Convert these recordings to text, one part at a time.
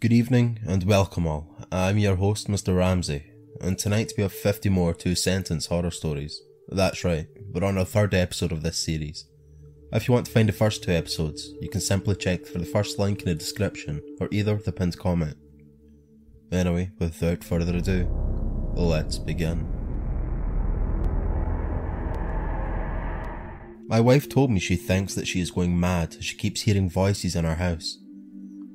Good evening and welcome all. I'm your host, Mr. Ramsay, and tonight we have 50 more two sentence horror stories. That's right, we're on our third episode of this series. If you want to find the first two episodes, you can simply check for the first link in the description or either the pinned comment. Anyway, without further ado, let's begin. My wife told me she thinks that she is going mad as she keeps hearing voices in our house.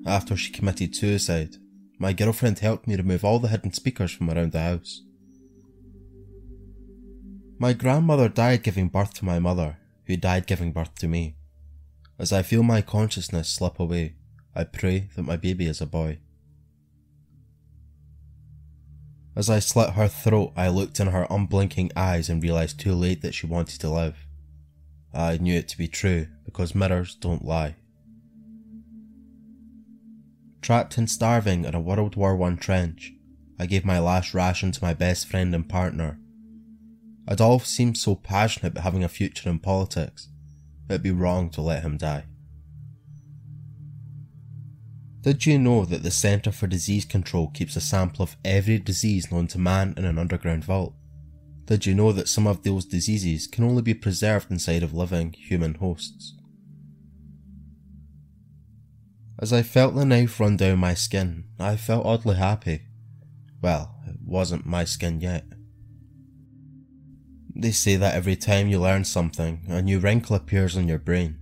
After she committed suicide, my girlfriend helped me remove all the hidden speakers from around the house. My grandmother died giving birth to my mother, who died giving birth to me. As I feel my consciousness slip away, I pray that my baby is a boy. As I slit her throat, I looked in her unblinking eyes and realised too late that she wanted to live. I knew it to be true because mirrors don't lie. Trapped and starving in a World War I trench, I gave my last ration to my best friend and partner. Adolf seemed so passionate about having a future in politics, it'd be wrong to let him die. Did you know that the Centre for Disease Control keeps a sample of every disease known to man in an underground vault? Did you know that some of those diseases can only be preserved inside of living human hosts? As I felt the knife run down my skin, I felt oddly happy. Well, it wasn't my skin yet. They say that every time you learn something, a new wrinkle appears on your brain.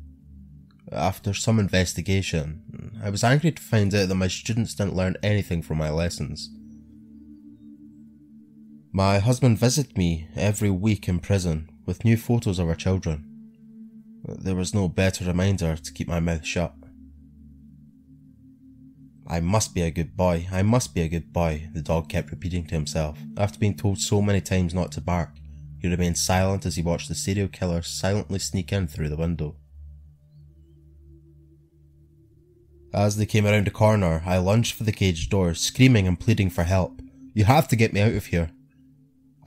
After some investigation, I was angry to find out that my students didn't learn anything from my lessons. My husband visited me every week in prison with new photos of our children. There was no better reminder to keep my mouth shut. I must be a good boy, I must be a good boy, the dog kept repeating to himself. After being told so many times not to bark, he remained silent as he watched the serial killer silently sneak in through the window. As they came around the corner, I lunged for the cage door, screaming and pleading for help. You have to get me out of here.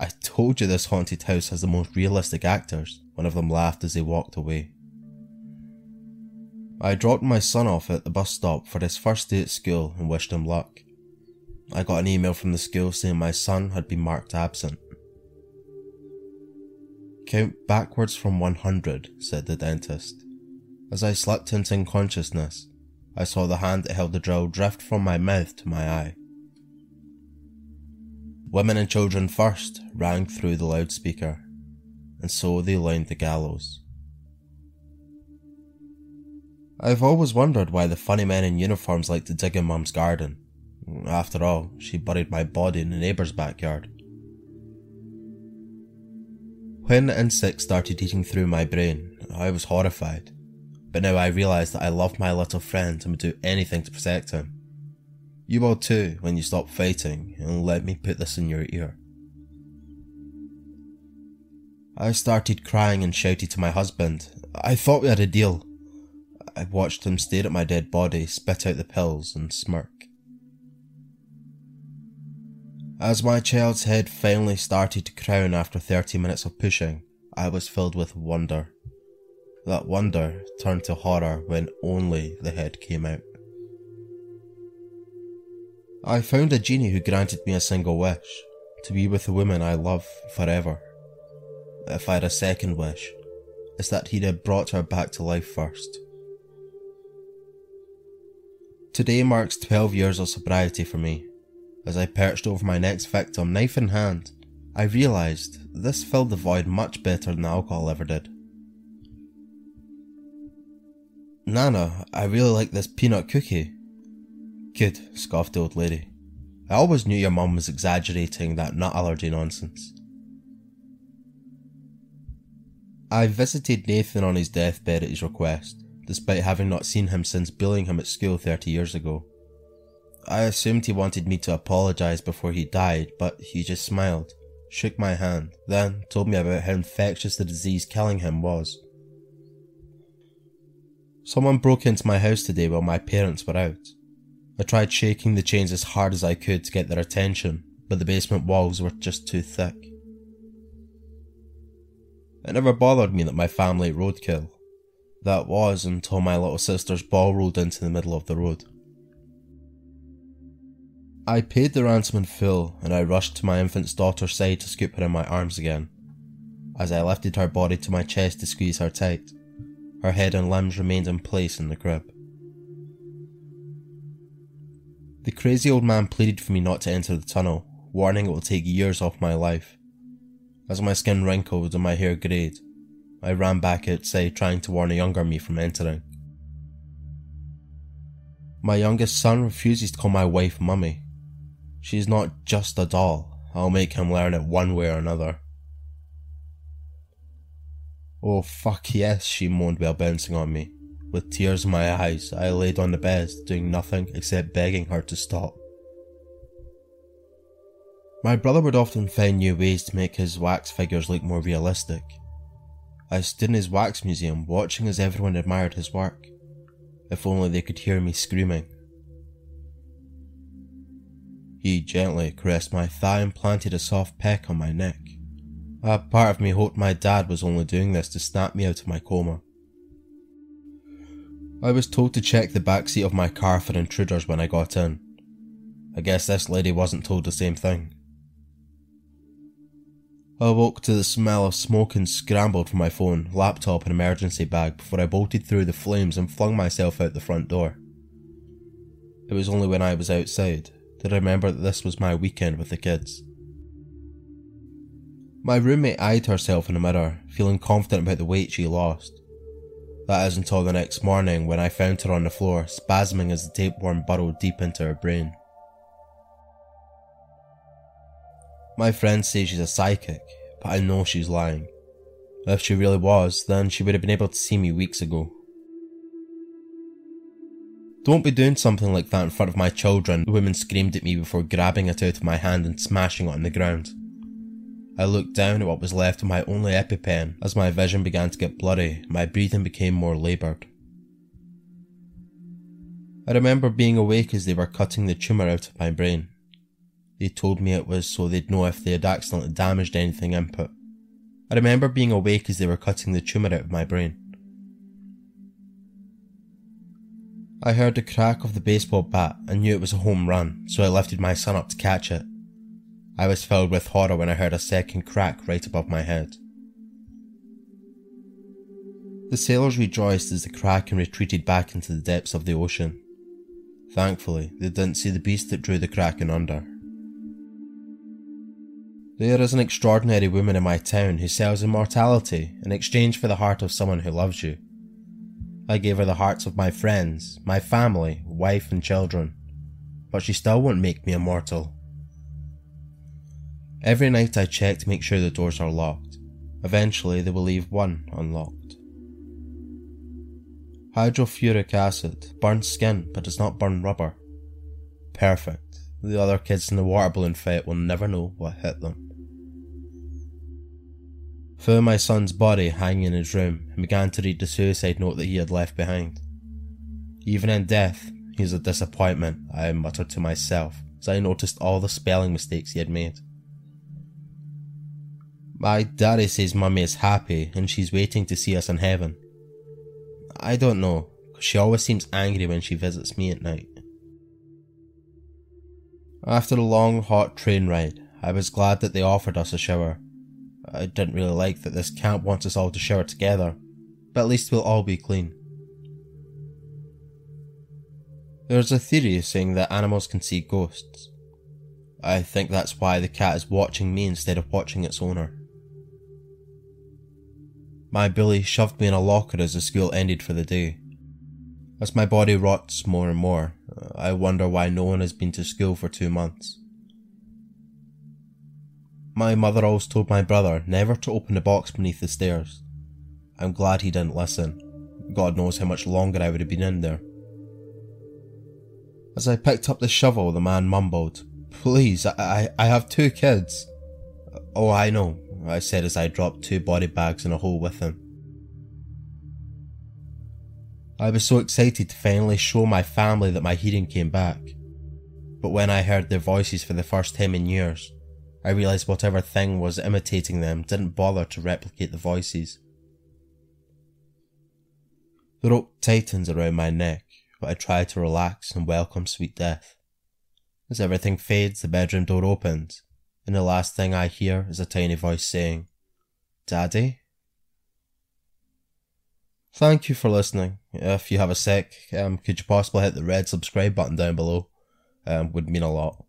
I told you this haunted house has the most realistic actors, one of them laughed as they walked away. I dropped my son off at the bus stop for his first day at school and wished him luck. I got an email from the school saying my son had been marked absent. Count backwards from 100, said the dentist. As I slipped into unconsciousness, I saw the hand that held the drill drift from my mouth to my eye. Women and children first rang through the loudspeaker, and so they lined the gallows. I've always wondered why the funny men in uniforms like to dig in Mum's garden. After all, she buried my body in the neighbour's backyard. When the insects started eating through my brain, I was horrified, but now I realise that I love my little friend and would do anything to protect him. You will too when you stop fighting and let me put this in your ear. I started crying and shouted to my husband. I thought we had a deal. I watched him stare at my dead body, spit out the pills, and smirk. As my child's head finally started to crown after 30 minutes of pushing, I was filled with wonder. That wonder turned to horror when only the head came out. I found a genie who granted me a single wish to be with the woman I love forever. If I had a second wish, it's that he'd have brought her back to life first. Today marks 12 years of sobriety for me. As I perched over my next victim, knife in hand, I realised this filled the void much better than alcohol ever did. Nana, I really like this peanut cookie. Good, scoffed the old lady. I always knew your mum was exaggerating that nut allergy nonsense. I visited Nathan on his deathbed at his request, despite having not seen him since bullying him at school 30 years ago. I assumed he wanted me to apologise before he died, but he just smiled, shook my hand, then told me about how infectious the disease killing him was. Someone broke into my house today while my parents were out. I tried shaking the chains as hard as I could to get their attention, but the basement walls were just too thick. It never bothered me that my family roadkill. That was until my little sister's ball rolled into the middle of the road. I paid the ransom in full and I rushed to my infant's daughter's side to scoop her in my arms again. As I lifted her body to my chest to squeeze her tight, her head and limbs remained in place in the crib. The crazy old man pleaded for me not to enter the tunnel, warning it will take years off my life. As my skin wrinkled and my hair greyed, I ran back outside trying to warn a younger me from entering. My youngest son refuses to call my wife mummy. She's not just a doll, I'll make him learn it one way or another. Oh fuck yes, she moaned while bouncing on me. With tears in my eyes, I laid on the bed, doing nothing except begging her to stop. My brother would often find new ways to make his wax figures look more realistic. I stood in his wax museum watching as everyone admired his work. If only they could hear me screaming. He gently caressed my thigh and planted a soft peck on my neck. A part of me hoped my dad was only doing this to snap me out of my coma. I was told to check the back seat of my car for intruders when I got in. I guess this lady wasn't told the same thing. I woke to the smell of smoke and scrambled for my phone, laptop, and emergency bag before I bolted through the flames and flung myself out the front door. It was only when I was outside that I remembered that this was my weekend with the kids. My roommate eyed herself in the mirror, feeling confident about the weight she lost. That is until the next morning when I found her on the floor, spasming as the tapeworm burrowed deep into her brain. My friends say she's a psychic, but I know she's lying. If she really was, then she would have been able to see me weeks ago. Don't be doing something like that in front of my children, the woman screamed at me before grabbing it out of my hand and smashing it on the ground. I looked down at what was left of my only EpiPen. As my vision began to get blurry, my breathing became more laboured. I remember being awake as they were cutting the tumour out of my brain. They told me it was so they'd know if they had accidentally damaged anything input. I remember being awake as they were cutting the tumour out of my brain. I heard the crack of the baseball bat and knew it was a home run, so I lifted my son up to catch it. I was filled with horror when I heard a second crack right above my head. The sailors rejoiced as the kraken retreated back into the depths of the ocean. Thankfully, they didn't see the beast that drew the kraken under. There is an extraordinary woman in my town who sells immortality in exchange for the heart of someone who loves you. I gave her the hearts of my friends, my family, wife, and children, but she still won't make me immortal. Every night I check to make sure the doors are locked. Eventually, they will leave one unlocked. Hydrofluoric acid burns skin but does not burn rubber. Perfect. The other kids in the water balloon fight will never know what hit them. Found my son's body hanging in his room and began to read the suicide note that he had left behind. Even in death, he's a disappointment, I muttered to myself as I noticed all the spelling mistakes he had made. My daddy says mummy is happy and she's waiting to see us in heaven. I don't know, because she always seems angry when she visits me at night. After a long, hot train ride, I was glad that they offered us a shower. I didn't really like that this camp wants us all to shower together, but at least we'll all be clean. There's a theory saying that animals can see ghosts. I think that's why the cat is watching me instead of watching its owner. My bully shoved me in a locker as the school ended for the day. As my body rots more and more, I wonder why no one has been to school for two months. My mother always told my brother never to open the box beneath the stairs. I'm glad he didn't listen. God knows how much longer I would have been in there. As I picked up the shovel, the man mumbled, Please, I, I, I have two kids. Oh, I know, I said as I dropped two body bags in a hole with him. I was so excited to finally show my family that my hearing came back. But when I heard their voices for the first time in years, I realised whatever thing was imitating them didn't bother to replicate the voices. The rope tightens around my neck, but I try to relax and welcome sweet death. As everything fades, the bedroom door opens, and the last thing I hear is a tiny voice saying, Daddy? Thank you for listening. If you have a sec, um, could you possibly hit the red subscribe button down below? Um, would mean a lot.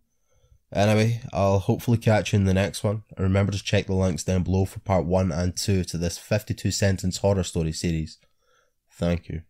Anyway, I'll hopefully catch you in the next one. And remember to check the links down below for part 1 and 2 to this 52 sentence horror story series. Thank you.